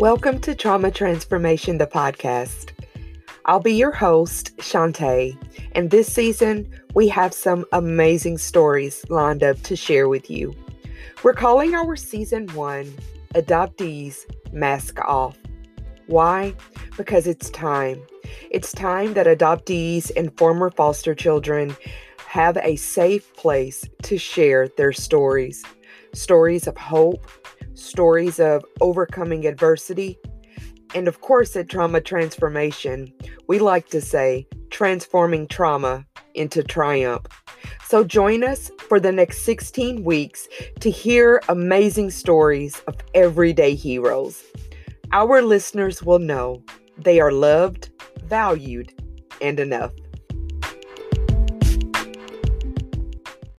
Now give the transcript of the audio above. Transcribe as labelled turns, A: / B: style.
A: Welcome to Trauma Transformation, the podcast. I'll be your host, Shantae, and this season we have some amazing stories lined up to share with you. We're calling our season one Adoptees Mask Off. Why? Because it's time. It's time that adoptees and former foster children have a safe place to share their stories stories of hope, stories of overcoming adversity, and of course, at Trauma Transformation, we like to say transforming trauma into triumph. So join us for the next 16 weeks to hear amazing stories of everyday heroes. Our listeners will know they are loved, valued, and enough.